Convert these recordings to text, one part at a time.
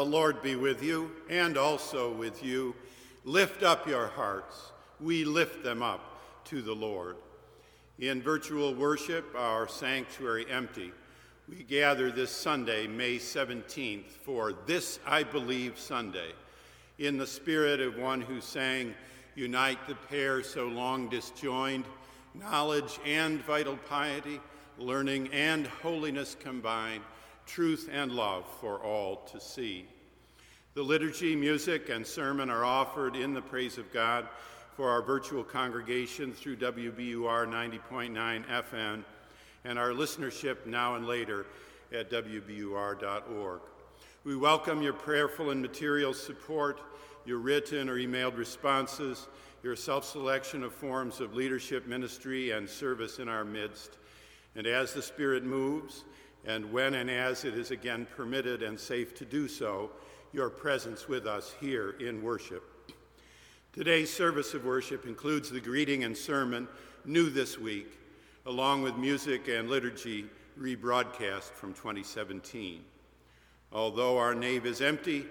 The Lord be with you and also with you. Lift up your hearts. We lift them up to the Lord. In virtual worship, our sanctuary empty, we gather this Sunday, May 17th, for This I Believe Sunday, in the spirit of one who sang, Unite the pair so long disjoined, knowledge and vital piety, learning and holiness combined truth and love for all to see. The liturgy, music, and sermon are offered in the praise of God for our virtual congregation through WBUR 90.9 FM and our listenership now and later at WBUR.org. We welcome your prayerful and material support, your written or emailed responses, your self selection of forms of leadership, ministry, and service in our midst. And as the Spirit moves, and when and as it is again permitted and safe to do so, your presence with us here in worship. Today's service of worship includes the greeting and sermon, new this week, along with music and liturgy rebroadcast from 2017. Although our nave is empty,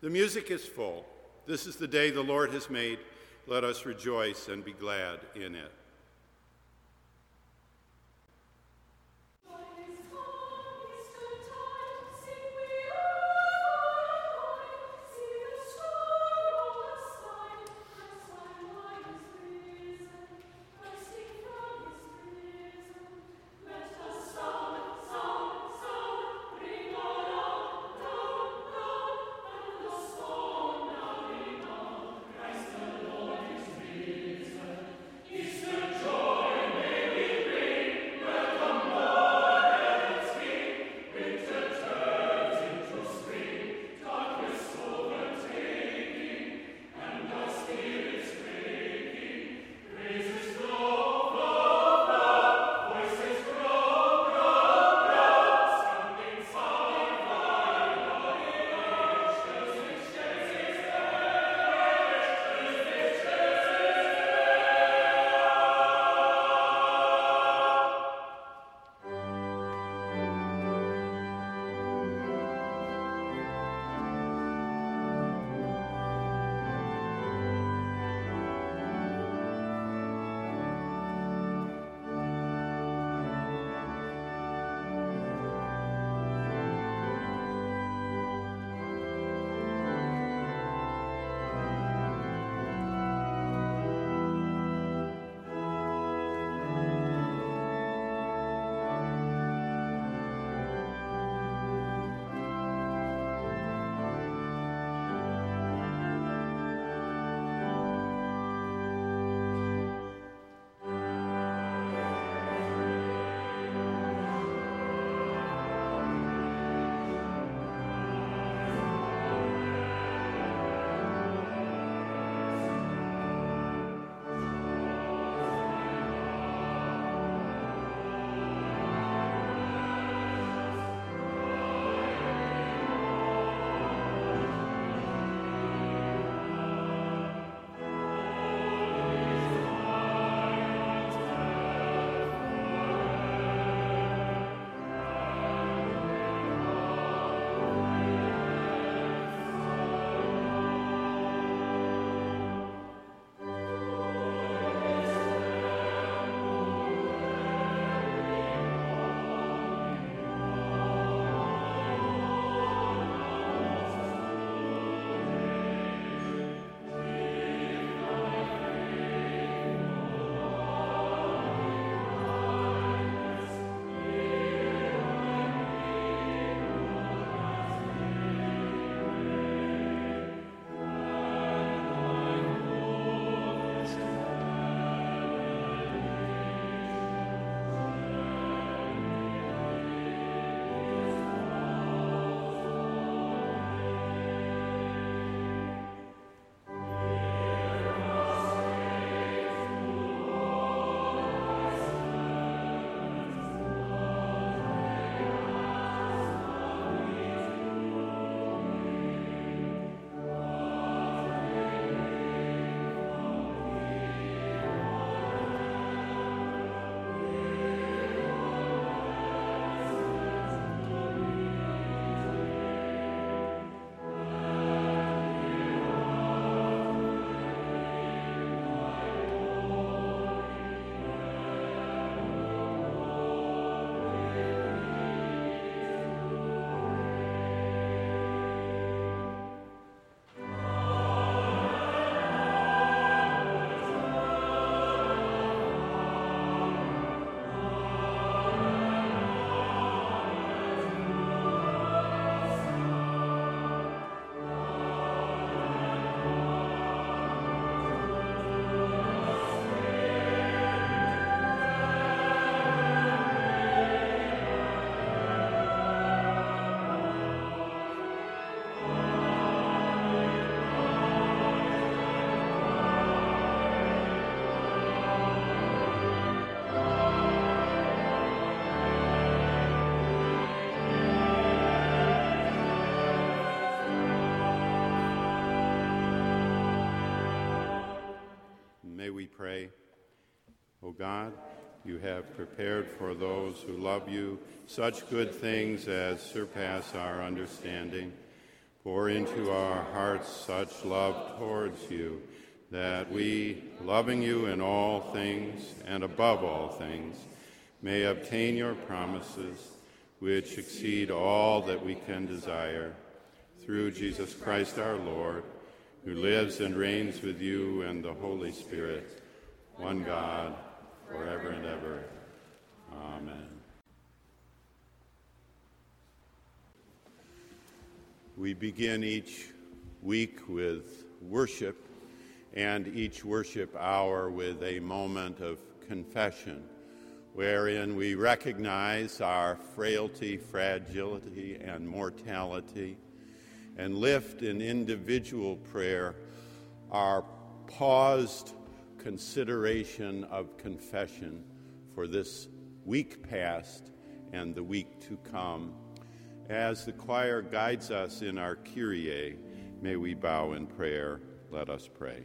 the music is full. This is the day the Lord has made. Let us rejoice and be glad in it. God, you have prepared for those who love you such good things as surpass our understanding. Pour into our hearts such love towards you that we, loving you in all things and above all things, may obtain your promises, which exceed all that we can desire, through Jesus Christ our Lord, who lives and reigns with you and the Holy Spirit, one God, forever and ever. Amen. We begin each week with worship and each worship hour with a moment of confession, wherein we recognize our frailty, fragility, and mortality, and lift in individual prayer our paused consideration of confession for this week past and the week to come. As the choir guides us in our Kyrie, may we bow in prayer. Let us pray.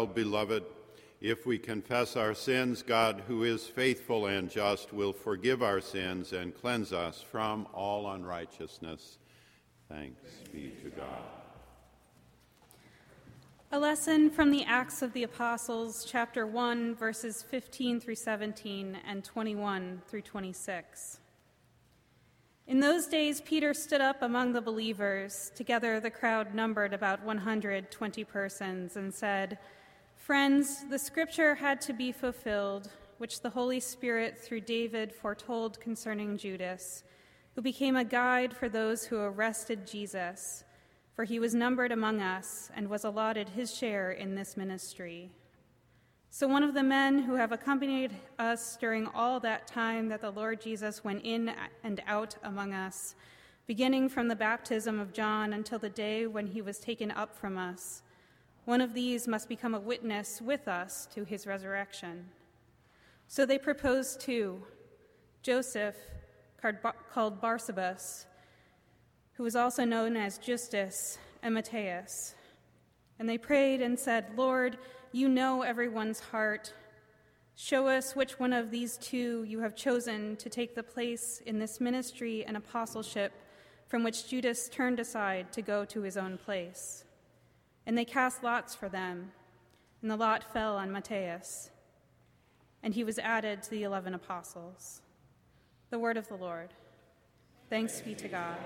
Well, beloved, if we confess our sins, God, who is faithful and just, will forgive our sins and cleanse us from all unrighteousness. Thanks be to God. A lesson from the Acts of the Apostles, chapter 1, verses 15 through 17 and 21 through 26. In those days, Peter stood up among the believers. Together, the crowd numbered about 120 persons, and said, Friends, the scripture had to be fulfilled, which the Holy Spirit, through David, foretold concerning Judas, who became a guide for those who arrested Jesus, for he was numbered among us and was allotted his share in this ministry. So, one of the men who have accompanied us during all that time that the Lord Jesus went in and out among us, beginning from the baptism of John until the day when he was taken up from us, one of these must become a witness with us to his resurrection. So they proposed two Joseph, called Barsabbas, who was also known as Justus, and Matthias. And they prayed and said, Lord, you know everyone's heart. Show us which one of these two you have chosen to take the place in this ministry and apostleship from which Judas turned aside to go to his own place. And they cast lots for them, and the lot fell on Matthias, and he was added to the eleven apostles. The word of the Lord. Thanks be to God.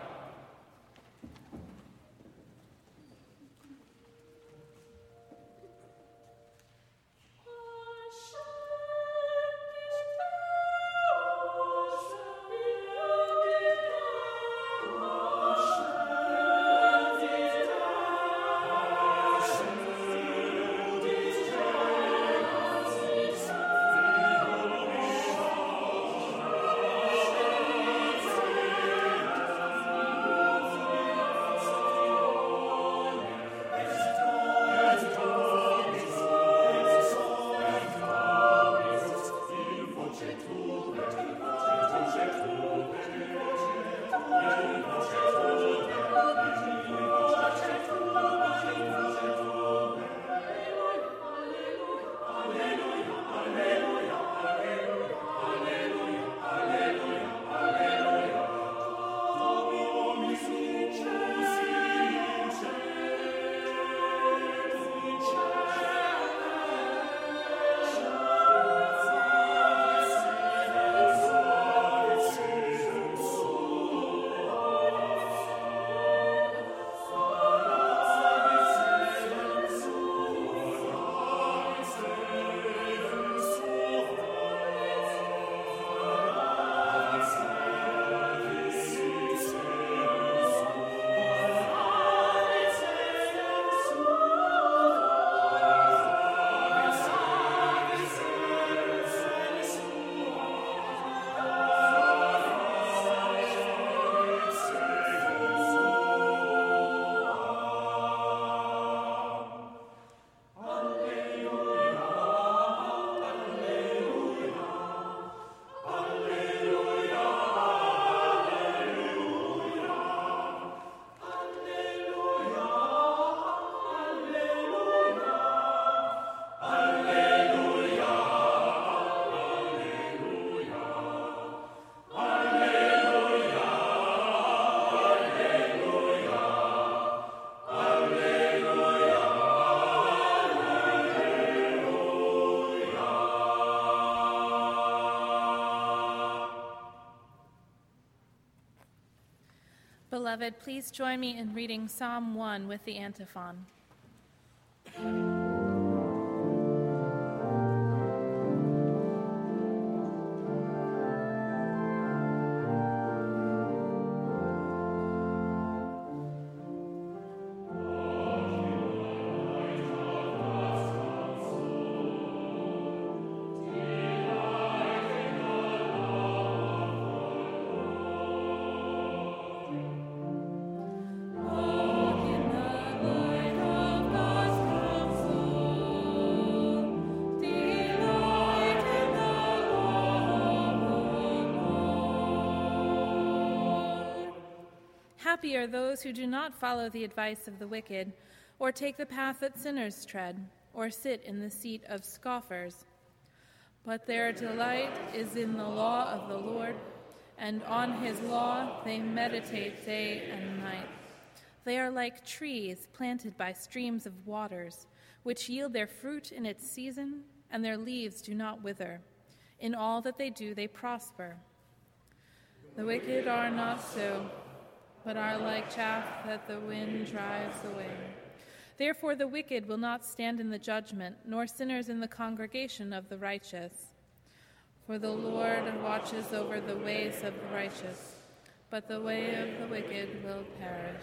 Beloved, please join me in reading Psalm 1 with the antiphon. Happy are those who do not follow the advice of the wicked, or take the path that sinners tread, or sit in the seat of scoffers. But their delight is in the law of the Lord, and on his law they meditate day and night. They are like trees planted by streams of waters, which yield their fruit in its season, and their leaves do not wither. In all that they do, they prosper. The wicked are not so but are like chaff that the wind drives away. Therefore, the wicked will not stand in the judgment, nor sinners in the congregation of the righteous. For the Lord watches over the ways of the righteous, but the way of the wicked will perish.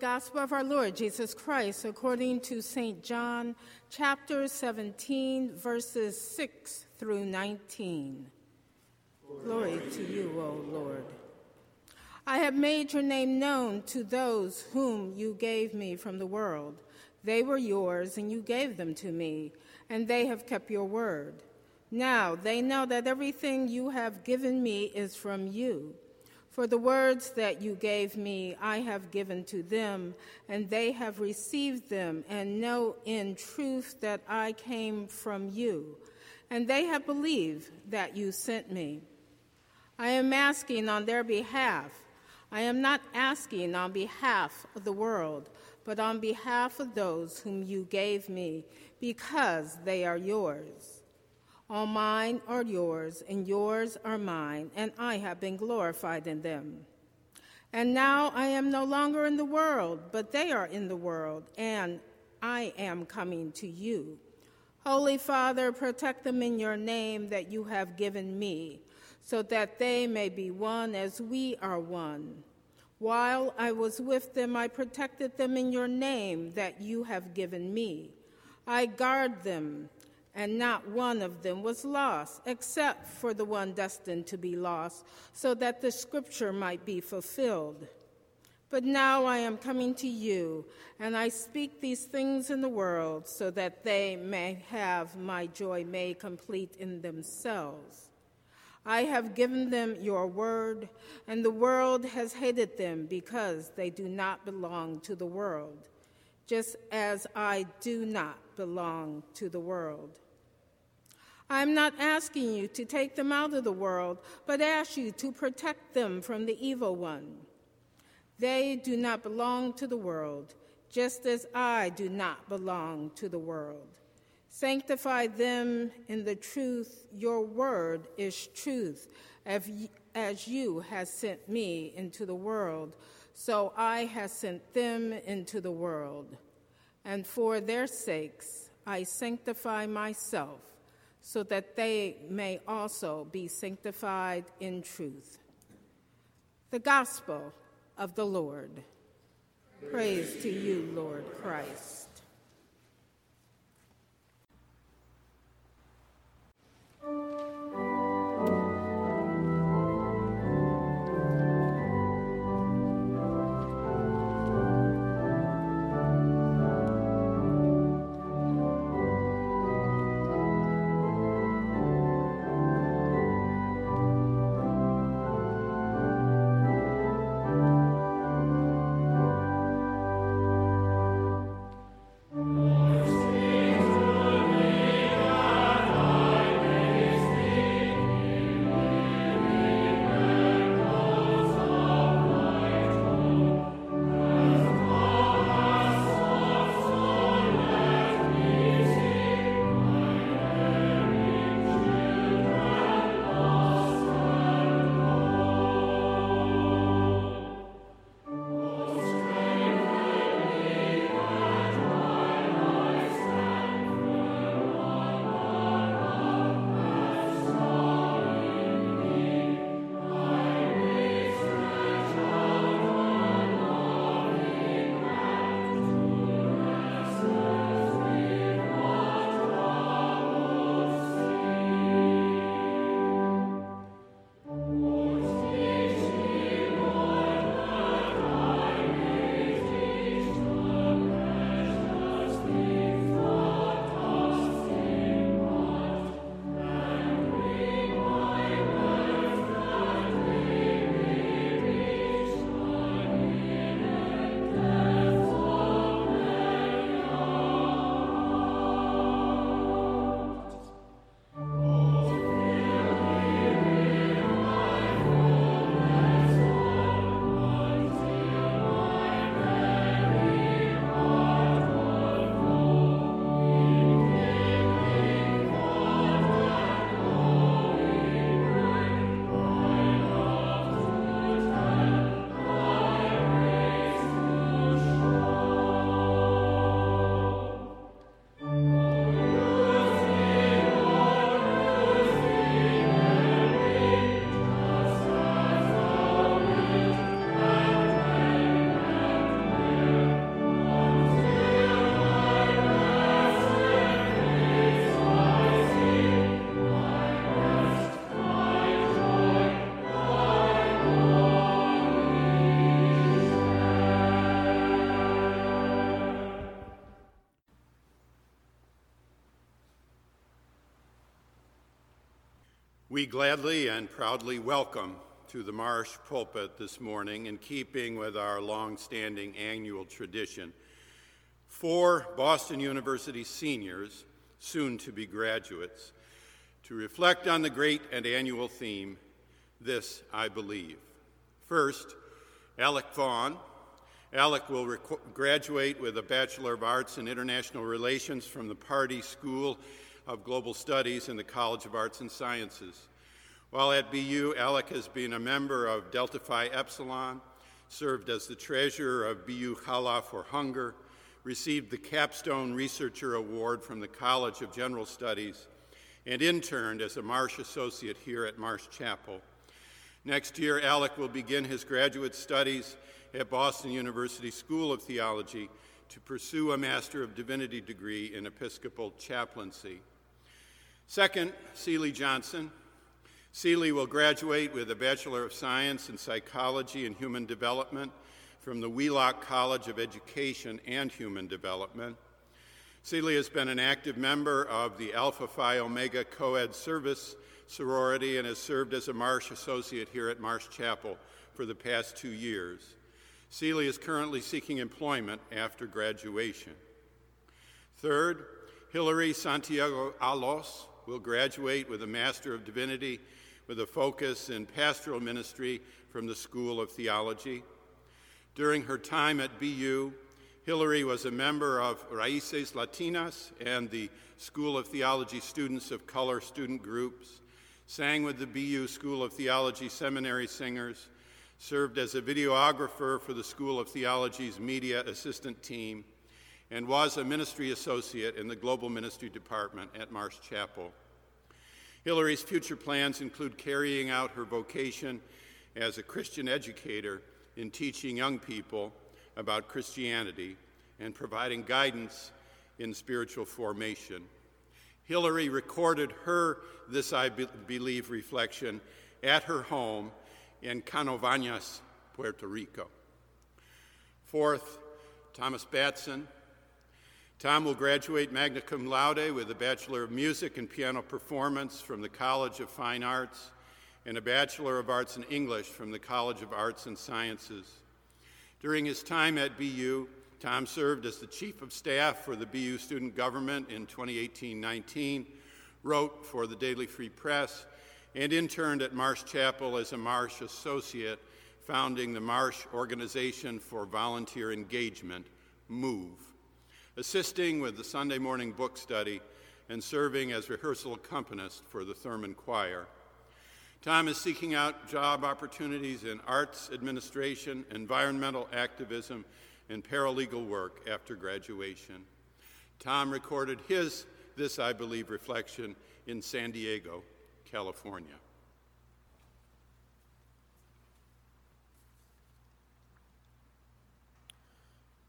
Gospel of our Lord Jesus Christ according to St. John, chapter 17, verses 6 through 19. Glory to you, O Lord. I have made your name known to those whom you gave me from the world. They were yours, and you gave them to me, and they have kept your word. Now they know that everything you have given me is from you. For the words that you gave me, I have given to them, and they have received them, and know in truth that I came from you, and they have believed that you sent me. I am asking on their behalf. I am not asking on behalf of the world, but on behalf of those whom you gave me, because they are yours. All mine are yours, and yours are mine, and I have been glorified in them. And now I am no longer in the world, but they are in the world, and I am coming to you. Holy Father, protect them in your name that you have given me, so that they may be one as we are one. While I was with them, I protected them in your name that you have given me. I guard them and not one of them was lost, except for the one destined to be lost, so that the scripture might be fulfilled. But now I am coming to you, and I speak these things in the world, so that they may have my joy made complete in themselves. I have given them your word, and the world has hated them because they do not belong to the world, just as I do not belong to the world. I'm not asking you to take them out of the world, but ask you to protect them from the evil one. They do not belong to the world, just as I do not belong to the world. Sanctify them in the truth. Your word is truth, as you have sent me into the world, so I have sent them into the world. And for their sakes I sanctify myself, so that they may also be sanctified in truth. The Gospel of the Lord. Praise, Praise to you, Lord Christ. Christ. We gladly and proudly welcome to the Marsh pulpit this morning, in keeping with our long standing annual tradition, four Boston University seniors, soon to be graduates, to reflect on the great and annual theme, This I Believe. First, Alec Vaughn. Alec will rec- graduate with a Bachelor of Arts in International Relations from the Pardee School of Global Studies in the College of Arts and Sciences. While at BU, Alec has been a member of Delta Phi Epsilon, served as the treasurer of BU Challah for Hunger, received the Capstone Researcher Award from the College of General Studies, and interned as a Marsh Associate here at Marsh Chapel. Next year, Alec will begin his graduate studies at Boston University School of Theology to pursue a Master of Divinity degree in Episcopal chaplaincy. Second, Celie Johnson. Celie will graduate with a Bachelor of Science in Psychology and Human Development from the Wheelock College of Education and Human Development. Celie has been an active member of the Alpha Phi Omega Co-ed Service sorority and has served as a Marsh Associate here at Marsh Chapel for the past two years. Celie is currently seeking employment after graduation. Third, Hillary Santiago Alos will graduate with a Master of Divinity with a focus in pastoral ministry from the School of Theology. During her time at BU, Hillary was a member of Raices Latinas and the School of Theology Students of Color student groups, sang with the BU School of Theology Seminary Singers, served as a videographer for the School of Theology's media assistant team, and was a ministry associate in the Global Ministry Department at Marsh Chapel. Hillary's future plans include carrying out her vocation as a Christian educator in teaching young people about Christianity and providing guidance in spiritual formation. Hillary recorded her This I Be- Believe reflection at her home in Canovanas, Puerto Rico. Fourth, Thomas Batson. Tom will graduate magna cum laude with a Bachelor of Music and Piano Performance from the College of Fine Arts and a Bachelor of Arts in English from the College of Arts and Sciences. During his time at BU, Tom served as the Chief of Staff for the BU Student Government in 2018 19, wrote for the Daily Free Press, and interned at Marsh Chapel as a Marsh Associate, founding the Marsh Organization for Volunteer Engagement, MOVE, assisting with the Sunday morning book study and serving as rehearsal accompanist for the Thurman Choir. Tom is seeking out job opportunities in arts administration, environmental activism, and paralegal work after graduation. Tom recorded his This I Believe reflection in San Diego, California.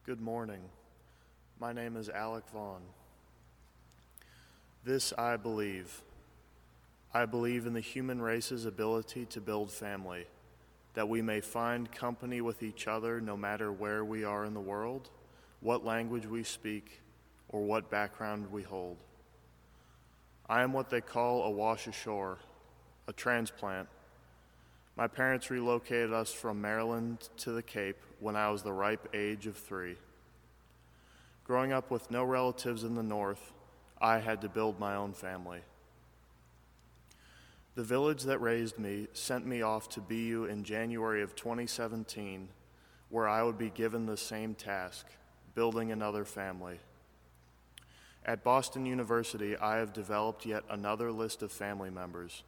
Good morning. My name is Alec Vaughn. This I believe. I believe in the human race's ability to build family, that we may find company with each other no matter where we are in the world, what language we speak, or what background we hold. I am what they call a wash ashore, a transplant. My parents relocated us from Maryland to the Cape when I was the ripe age of three. Growing up with no relatives in the North, I had to build my own family. The village that raised me sent me off to BU in January of 2017, where I would be given the same task building another family. At Boston University, I have developed yet another list of family members.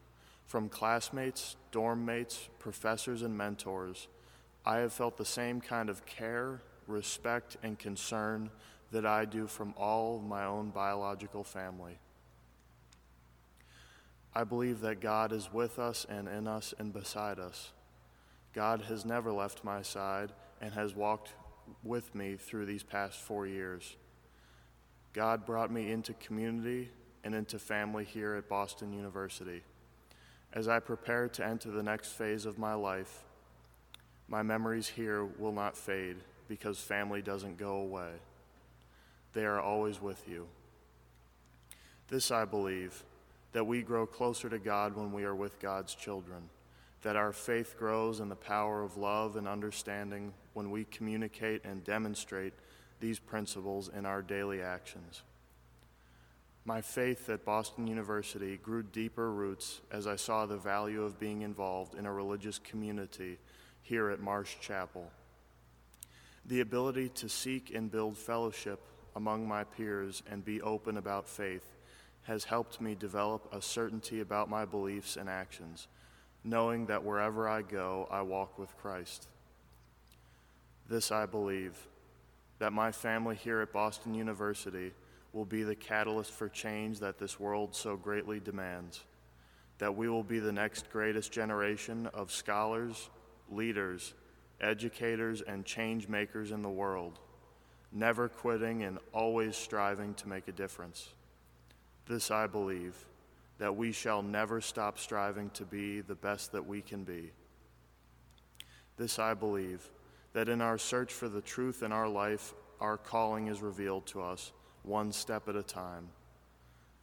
From classmates, dorm mates, professors, and mentors, I have felt the same kind of care, respect, and concern that I do from all of my own biological family. I believe that God is with us and in us and beside us. God has never left my side and has walked with me through these past four years. God brought me into community and into family here at Boston University. As I prepare to enter the next phase of my life, my memories here will not fade because family doesn't go away. They are always with you. This I believe that we grow closer to God when we are with God's children, that our faith grows in the power of love and understanding when we communicate and demonstrate these principles in our daily actions. My faith at Boston University grew deeper roots as I saw the value of being involved in a religious community here at Marsh Chapel. The ability to seek and build fellowship among my peers and be open about faith has helped me develop a certainty about my beliefs and actions, knowing that wherever I go, I walk with Christ. This I believe that my family here at Boston University will be the catalyst for change that this world so greatly demands. That we will be the next greatest generation of scholars, leaders, educators, and change makers in the world, never quitting and always striving to make a difference. This I believe, that we shall never stop striving to be the best that we can be. This I believe, that in our search for the truth in our life, our calling is revealed to us one step at a time.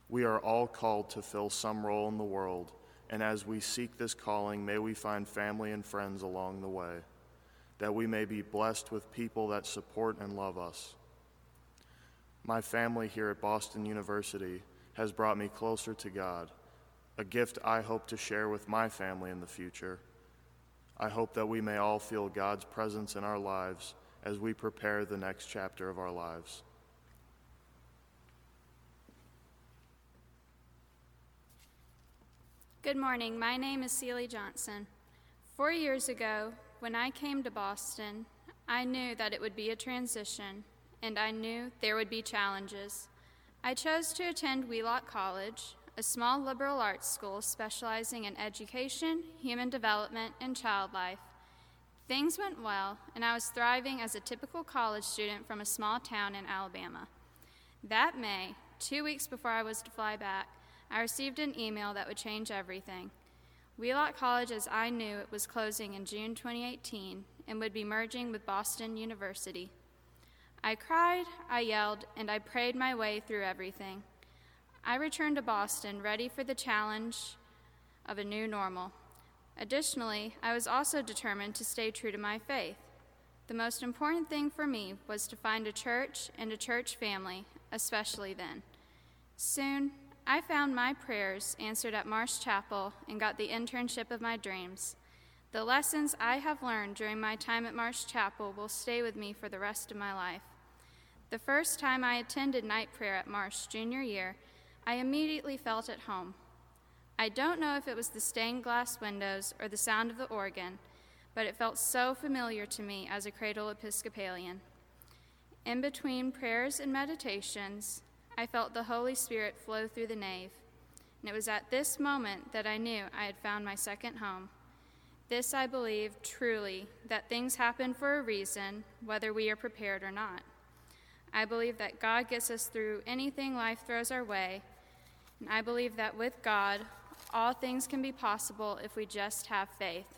We are all called to fill some role in the world, and as we seek this calling, may we find family and friends along the way, that we may be blessed with people that support and love us. My family here at Boston University has brought me closer to God, a gift I hope to share with my family in the future. I hope that we may all feel God's presence in our lives as we prepare the next chapter of our lives. Good morning. My name is Celie Johnson. Four years ago, when I came to Boston, I knew that it would be a transition, and I knew there would be challenges. I chose to attend Wheelock College, a small liberal arts school specializing in education, human development, and child life. Things went well, and I was thriving as a typical college student from a small town in Alabama. That May, two weeks before I was to fly back, I received an email that would change everything. Wheelock College, as I knew it, was closing in June 2018 and would be merging with Boston University. I cried, I yelled, and I prayed my way through everything. I returned to Boston ready for the challenge of a new normal. Additionally, I was also determined to stay true to my faith. The most important thing for me was to find a church and a church family, especially then. Soon, I found my prayers answered at Marsh Chapel and got the internship of my dreams. The lessons I have learned during my time at Marsh Chapel will stay with me for the rest of my life. The first time I attended night prayer at Marsh junior year, I immediately felt at home. I don't know if it was the stained glass windows or the sound of the organ, but it felt so familiar to me as a cradle Episcopalian. In between prayers and meditations, I felt the Holy Spirit flow through the nave, and it was at this moment that I knew I had found my second home. This I believe truly that things happen for a reason, whether we are prepared or not. I believe that God gets us through anything life throws our way, and I believe that with God, all things can be possible if we just have faith.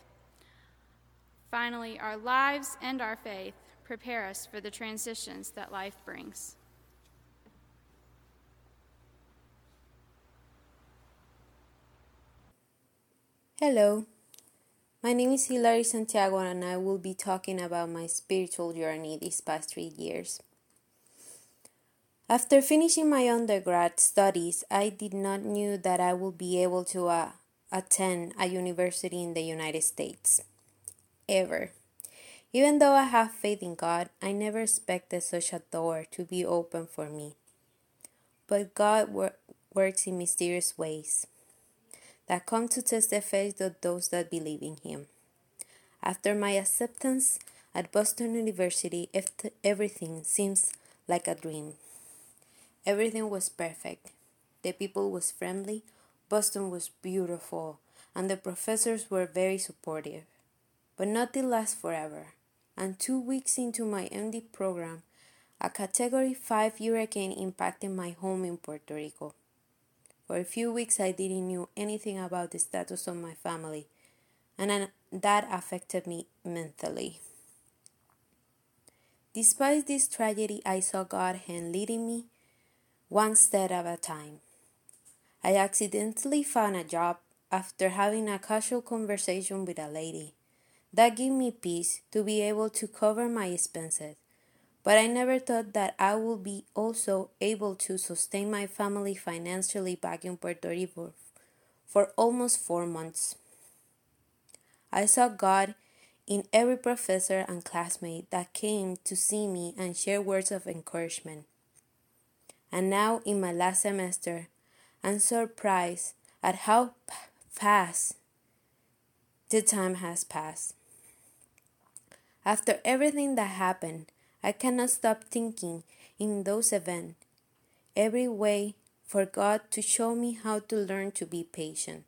Finally, our lives and our faith prepare us for the transitions that life brings. Hello, my name is Hillary Santiago, and I will be talking about my spiritual journey these past three years. After finishing my undergrad studies, I did not knew that I would be able to uh, attend a university in the United States. Ever. Even though I have faith in God, I never expected such a door to be open for me. But God wor- works in mysterious ways that come to test the faith of those that believe in Him. After my acceptance at Boston University, everything seems like a dream. Everything was perfect. The people was friendly, Boston was beautiful, and the professors were very supportive. But nothing lasts forever. And two weeks into my MD program, a Category 5 hurricane impacted my home in Puerto Rico. For a few weeks, I didn't know anything about the status of my family, and that affected me mentally. Despite this tragedy, I saw God hand leading me one step at a time. I accidentally found a job after having a casual conversation with a lady. That gave me peace to be able to cover my expenses. But I never thought that I would be also able to sustain my family financially back in Puerto Rico for almost four months. I saw God in every professor and classmate that came to see me and share words of encouragement. And now, in my last semester, I'm surprised at how fast the time has passed. After everything that happened, I cannot stop thinking in those events, every way for God to show me how to learn to be patient.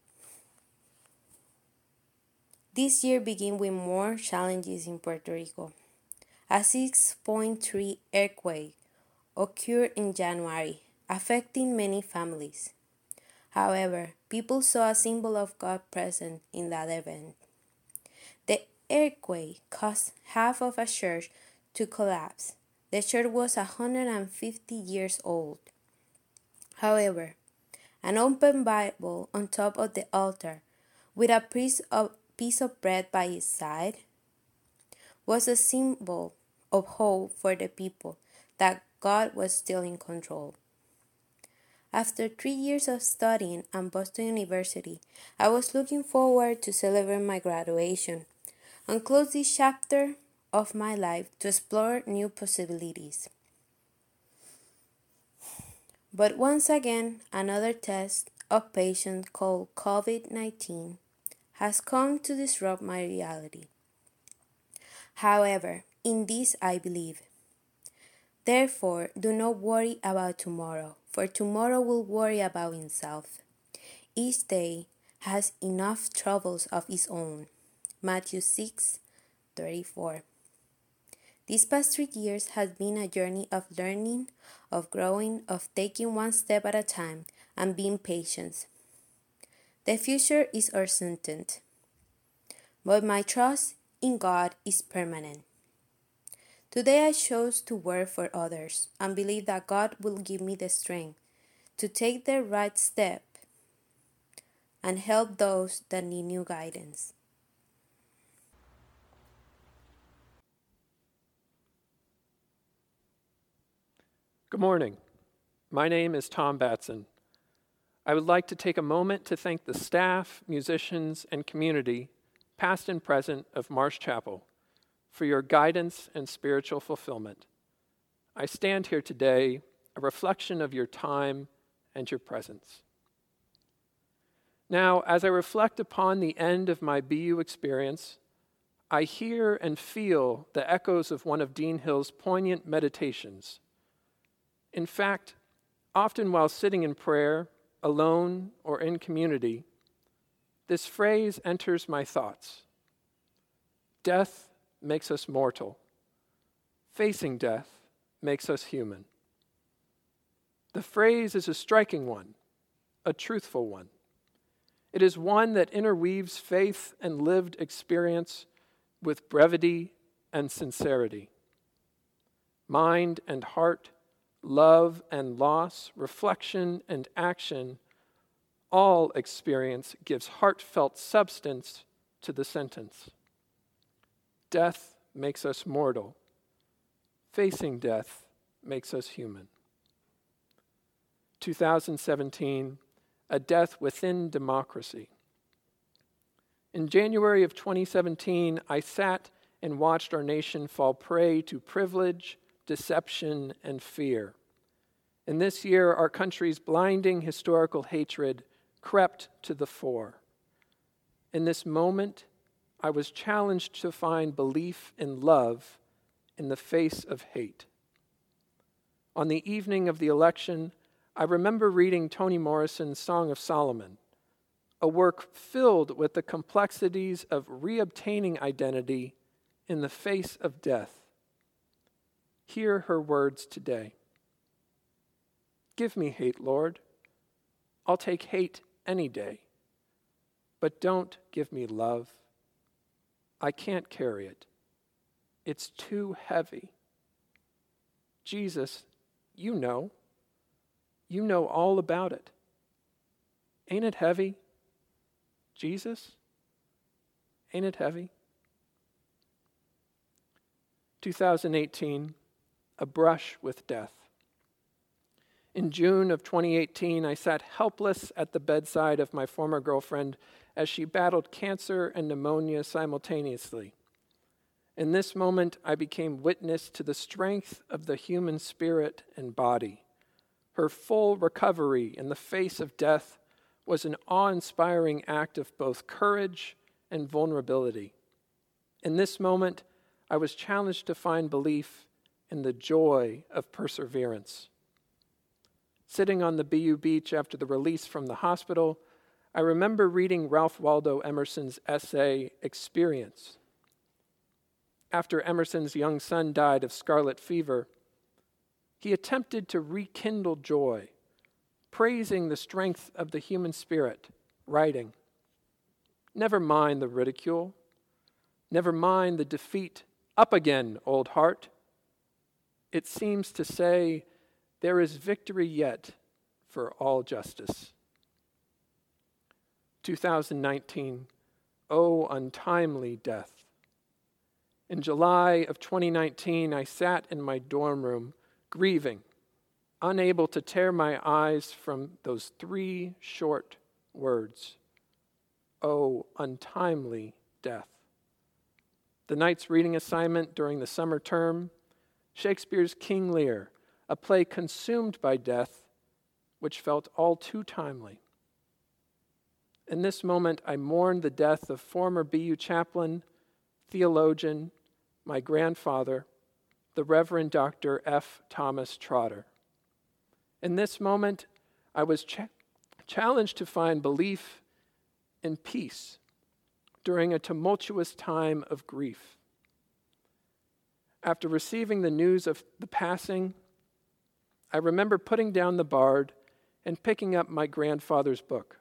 This year began with more challenges in Puerto Rico. A 6.3 earthquake occurred in January, affecting many families. However, people saw a symbol of God present in that event. The earthquake caused half of a church to collapse. The church was 150 years old. However, an open Bible on top of the altar, with a piece of, piece of bread by its side, was a symbol of hope for the people that God was still in control. After three years of studying at Boston University, I was looking forward to celebrate my graduation and close this chapter of my life to explore new possibilities. But once again, another test of patience called COVID 19 has come to disrupt my reality. However, in this I believe. Therefore, do not worry about tomorrow, for tomorrow will worry about itself. Each day has enough troubles of its own. Matthew 6 34. These past three years has been a journey of learning, of growing, of taking one step at a time, and being patient. The future is uncertain, but my trust in God is permanent. Today I chose to work for others and believe that God will give me the strength to take the right step and help those that need new guidance. Good morning. My name is Tom Batson. I would like to take a moment to thank the staff, musicians, and community, past and present, of Marsh Chapel for your guidance and spiritual fulfillment. I stand here today a reflection of your time and your presence. Now, as I reflect upon the end of my BU experience, I hear and feel the echoes of one of Dean Hill's poignant meditations. In fact, often while sitting in prayer, alone or in community, this phrase enters my thoughts Death makes us mortal. Facing death makes us human. The phrase is a striking one, a truthful one. It is one that interweaves faith and lived experience with brevity and sincerity. Mind and heart, love and loss, reflection and action, all experience gives heartfelt substance to the sentence. Death makes us mortal. Facing death makes us human. 2017, a death within democracy. In January of 2017, I sat and watched our nation fall prey to privilege, deception, and fear. And this year, our country's blinding historical hatred crept to the fore. In this moment, I was challenged to find belief in love in the face of hate. On the evening of the election, I remember reading Toni Morrison's Song of Solomon, a work filled with the complexities of reobtaining identity in the face of death. Hear her words today Give me hate, Lord. I'll take hate any day. But don't give me love. I can't carry it. It's too heavy. Jesus, you know. You know all about it. Ain't it heavy? Jesus? Ain't it heavy? 2018, a brush with death. In June of 2018, I sat helpless at the bedside of my former girlfriend as she battled cancer and pneumonia simultaneously. In this moment, I became witness to the strength of the human spirit and body. Her full recovery in the face of death was an awe inspiring act of both courage and vulnerability. In this moment, I was challenged to find belief in the joy of perseverance. Sitting on the BU beach after the release from the hospital, I remember reading Ralph Waldo Emerson's essay, Experience. After Emerson's young son died of scarlet fever, he attempted to rekindle joy, praising the strength of the human spirit, writing, Never mind the ridicule, never mind the defeat. Up again, old heart. It seems to say, There is victory yet for all justice. 2019, oh, untimely death. In July of 2019, I sat in my dorm room grieving, unable to tear my eyes from those three short words Oh, untimely death. The night's reading assignment during the summer term Shakespeare's King Lear, a play consumed by death, which felt all too timely. In this moment, I mourn the death of former BU chaplain, theologian, my grandfather, the Reverend Dr. F. Thomas Trotter. In this moment, I was ch- challenged to find belief in peace during a tumultuous time of grief. After receiving the news of the passing, I remember putting down the bard and picking up my grandfather's book,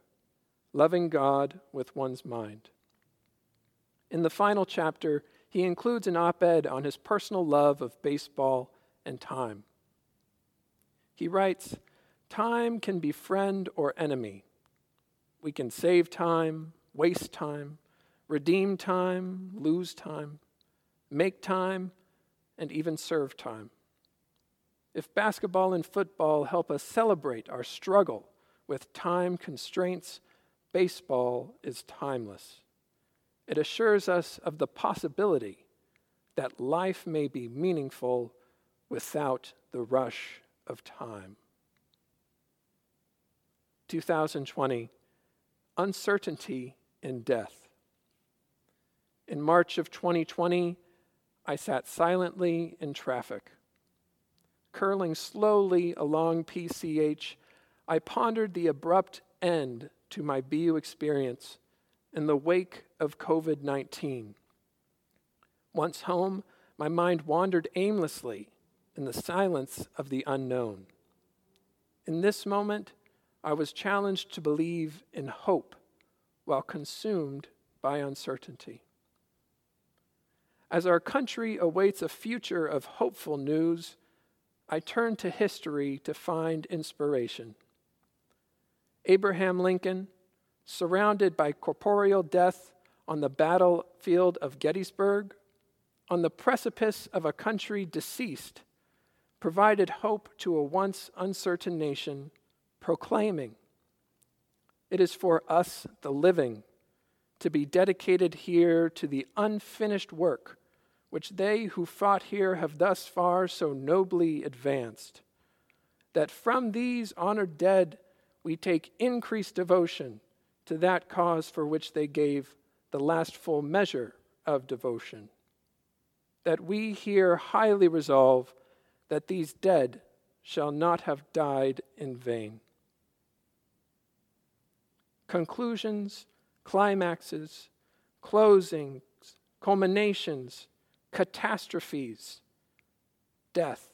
Loving God with One's Mind. In the final chapter, he includes an op ed on his personal love of baseball and time. He writes Time can be friend or enemy. We can save time, waste time, redeem time, lose time, make time, and even serve time. If basketball and football help us celebrate our struggle with time constraints, baseball is timeless. It assures us of the possibility that life may be meaningful without the rush of time. 2020 Uncertainty in Death. In March of 2020, I sat silently in traffic. Curling slowly along PCH, I pondered the abrupt end to my BU experience in the wake of COVID 19. Once home, my mind wandered aimlessly in the silence of the unknown. In this moment, I was challenged to believe in hope while consumed by uncertainty. As our country awaits a future of hopeful news, I turn to history to find inspiration. Abraham Lincoln, surrounded by corporeal death on the battlefield of Gettysburg, on the precipice of a country deceased, provided hope to a once uncertain nation, proclaiming, It is for us, the living, to be dedicated here to the unfinished work which they who fought here have thus far so nobly advanced, that from these honored dead we take increased devotion to that cause for which they gave the last full measure of devotion. That we here highly resolve that these dead shall not have died in vain. Conclusions, climaxes, closings, culminations, catastrophes, death,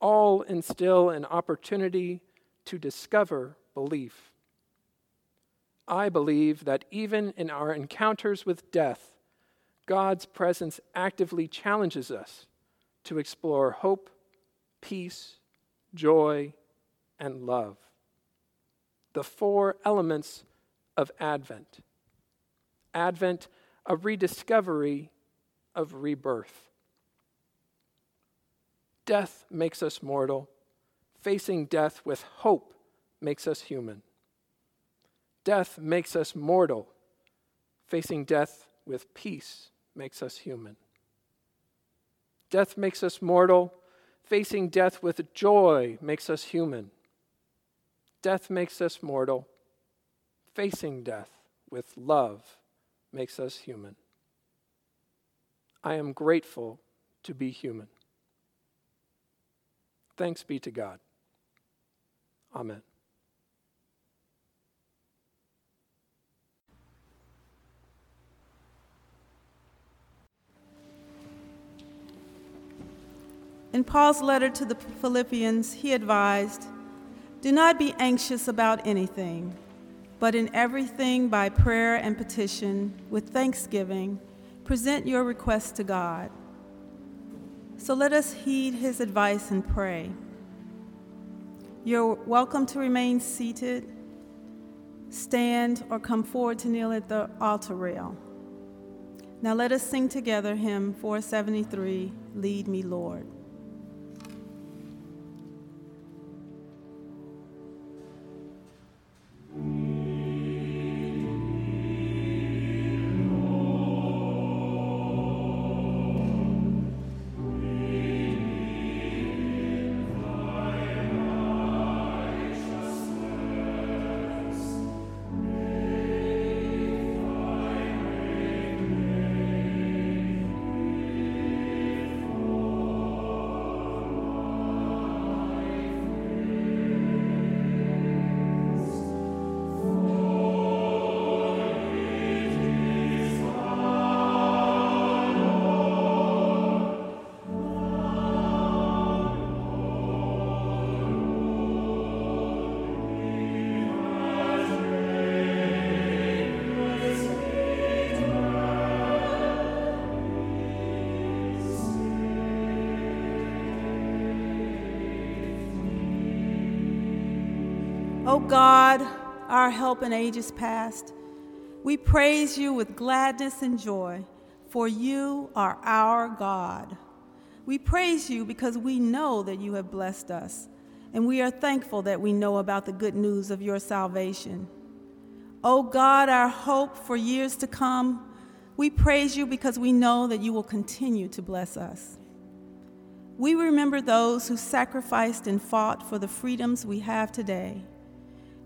all instill an opportunity to discover belief. I believe that even in our encounters with death, God's presence actively challenges us to explore hope, peace, joy, and love. the four elements of Advent. Advent, a rediscovery of rebirth. Death makes us mortal. Facing death with hope makes us human. Death makes us mortal. Facing death with peace makes us human. Death makes us mortal. Facing death with joy makes us human. Death makes us mortal. Facing death with love makes us human. I am grateful to be human. Thanks be to God. Amen. In Paul's letter to the Philippians, he advised Do not be anxious about anything, but in everything by prayer and petition, with thanksgiving, present your requests to God. So let us heed his advice and pray. You're welcome to remain seated, stand, or come forward to kneel at the altar rail. Now let us sing together hymn 473 Lead Me, Lord. Our help in ages past, we praise you with gladness and joy, for you are our God. We praise you because we know that you have blessed us, and we are thankful that we know about the good news of your salvation. O God, our hope for years to come, we praise you because we know that you will continue to bless us. We remember those who sacrificed and fought for the freedoms we have today.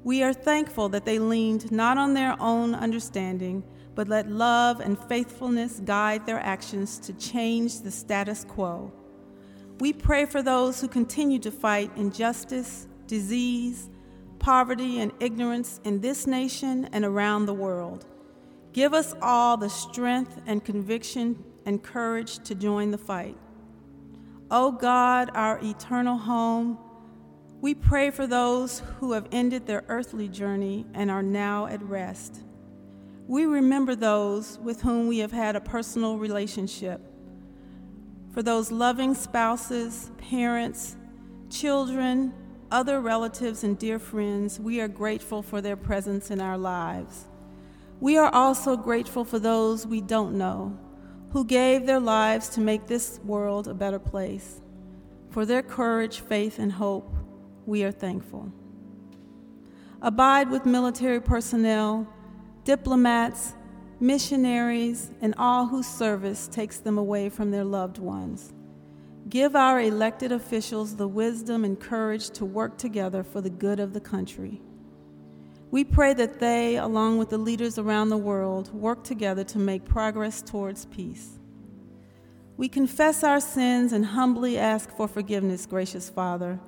We are thankful that they leaned not on their own understanding, but let love and faithfulness guide their actions to change the status quo. We pray for those who continue to fight injustice, disease, poverty, and ignorance in this nation and around the world. Give us all the strength and conviction and courage to join the fight. O oh God, our eternal home, we pray for those who have ended their earthly journey and are now at rest. We remember those with whom we have had a personal relationship. For those loving spouses, parents, children, other relatives, and dear friends, we are grateful for their presence in our lives. We are also grateful for those we don't know, who gave their lives to make this world a better place, for their courage, faith, and hope we are thankful. Abide with military personnel, diplomats, missionaries, and all whose service takes them away from their loved ones. Give our elected officials the wisdom and courage to work together for the good of the country. We pray that they, along with the leaders around the world, work together to make progress towards peace. We confess our sins and humbly ask for forgiveness, gracious Father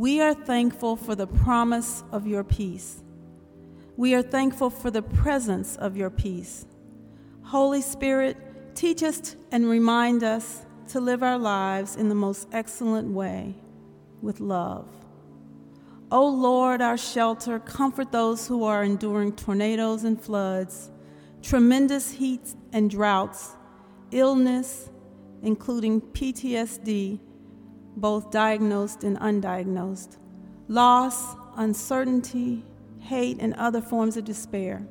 we are thankful for the promise of your peace. We are thankful for the presence of your peace. Holy Spirit, teach us and remind us to live our lives in the most excellent way with love. O oh Lord, our shelter, comfort those who are enduring tornadoes and floods, tremendous heat and droughts, illness, including PTSD both diagnosed and undiagnosed, loss, uncertainty, hate, and other forms of despair.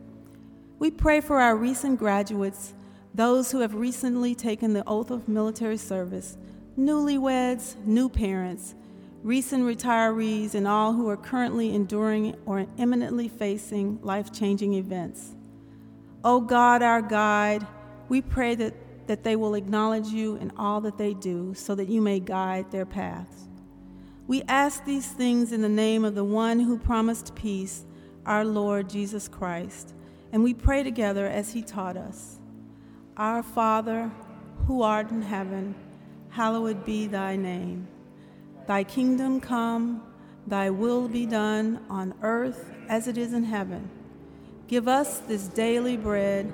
We pray for our recent graduates, those who have recently taken the oath of military service, newlyweds, new parents, recent retirees, and all who are currently enduring or imminently facing life changing events. O oh God, our guide, we pray that, that they will acknowledge you in all that they do so that you may guide their paths. We ask these things in the name of the one who promised peace, our Lord Jesus Christ, and we pray together as he taught us. Our Father, who art in heaven, hallowed be thy name. Thy kingdom come, thy will be done on earth as it is in heaven. Give us this daily bread,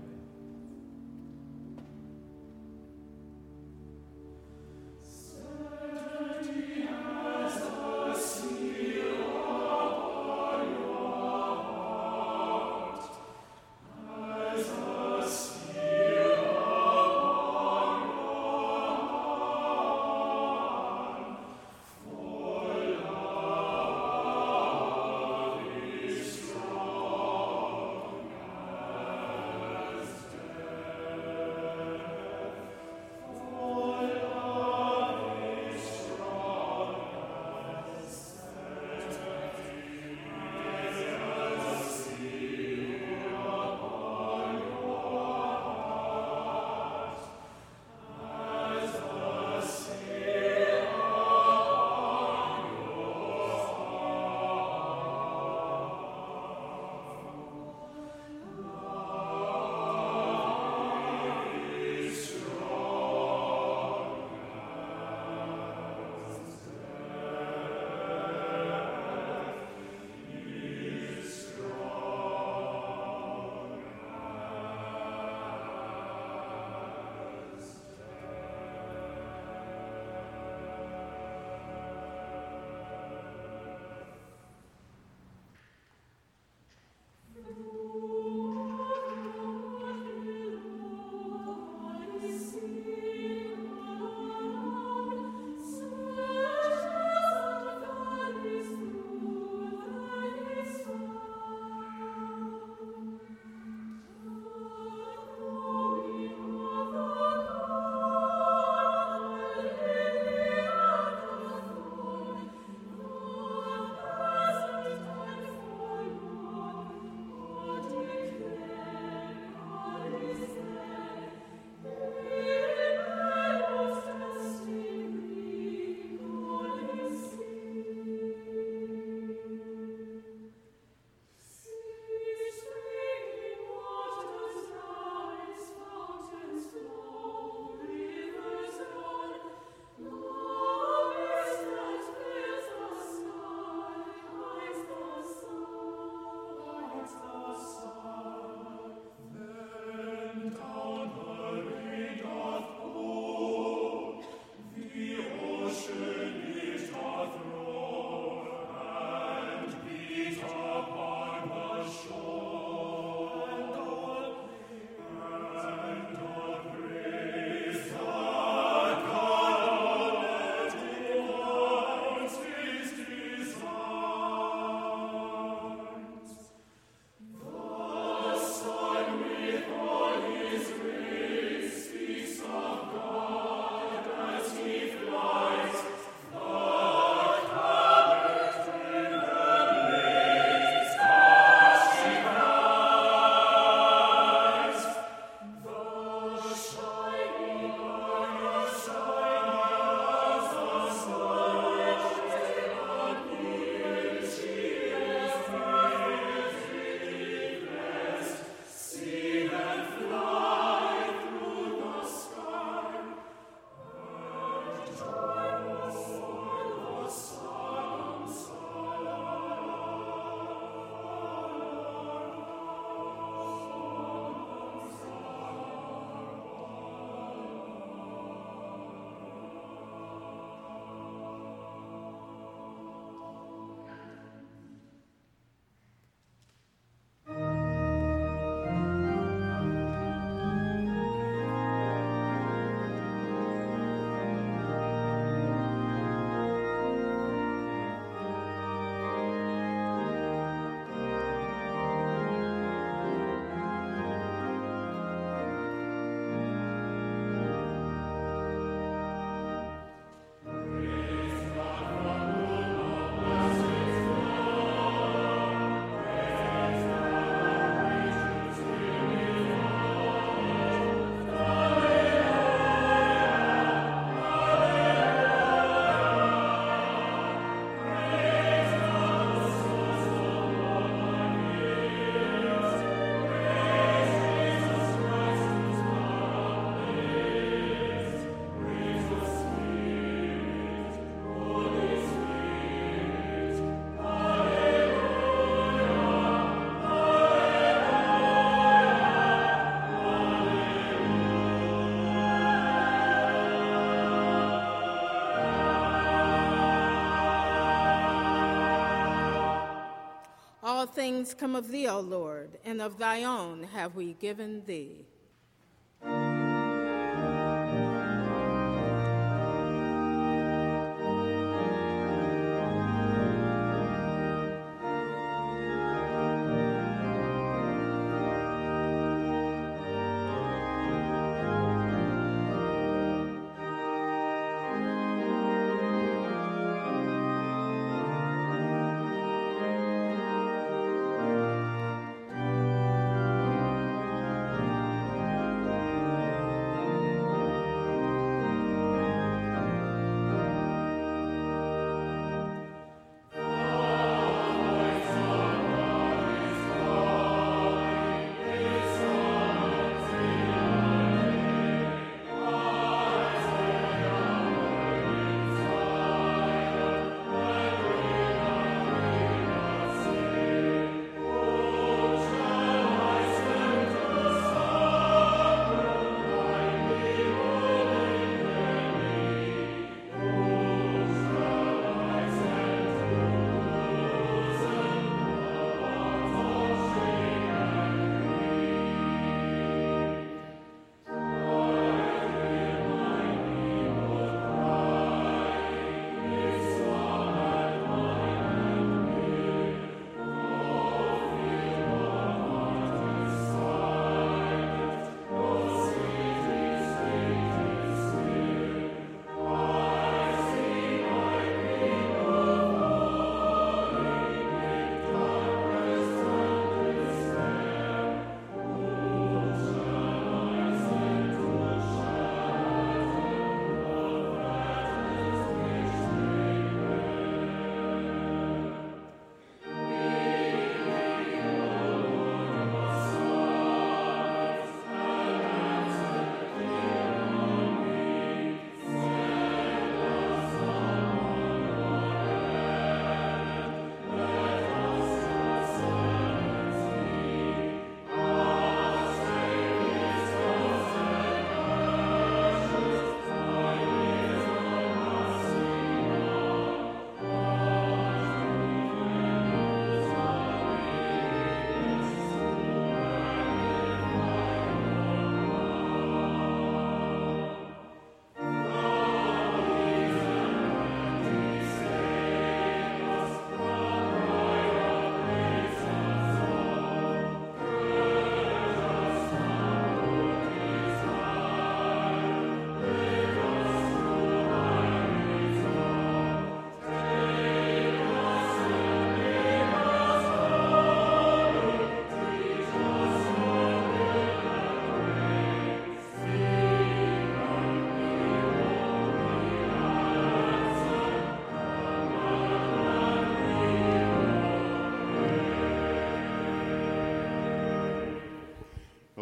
Things come of thee, O Lord, and of thy own have we given thee.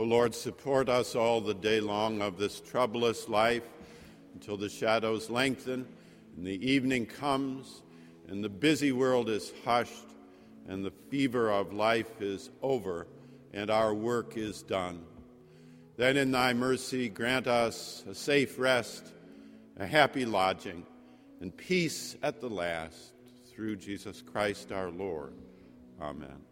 Lord, support us all the day long of this troublous life until the shadows lengthen and the evening comes and the busy world is hushed and the fever of life is over and our work is done. Then in thy mercy grant us a safe rest, a happy lodging, and peace at the last through Jesus Christ our Lord. Amen.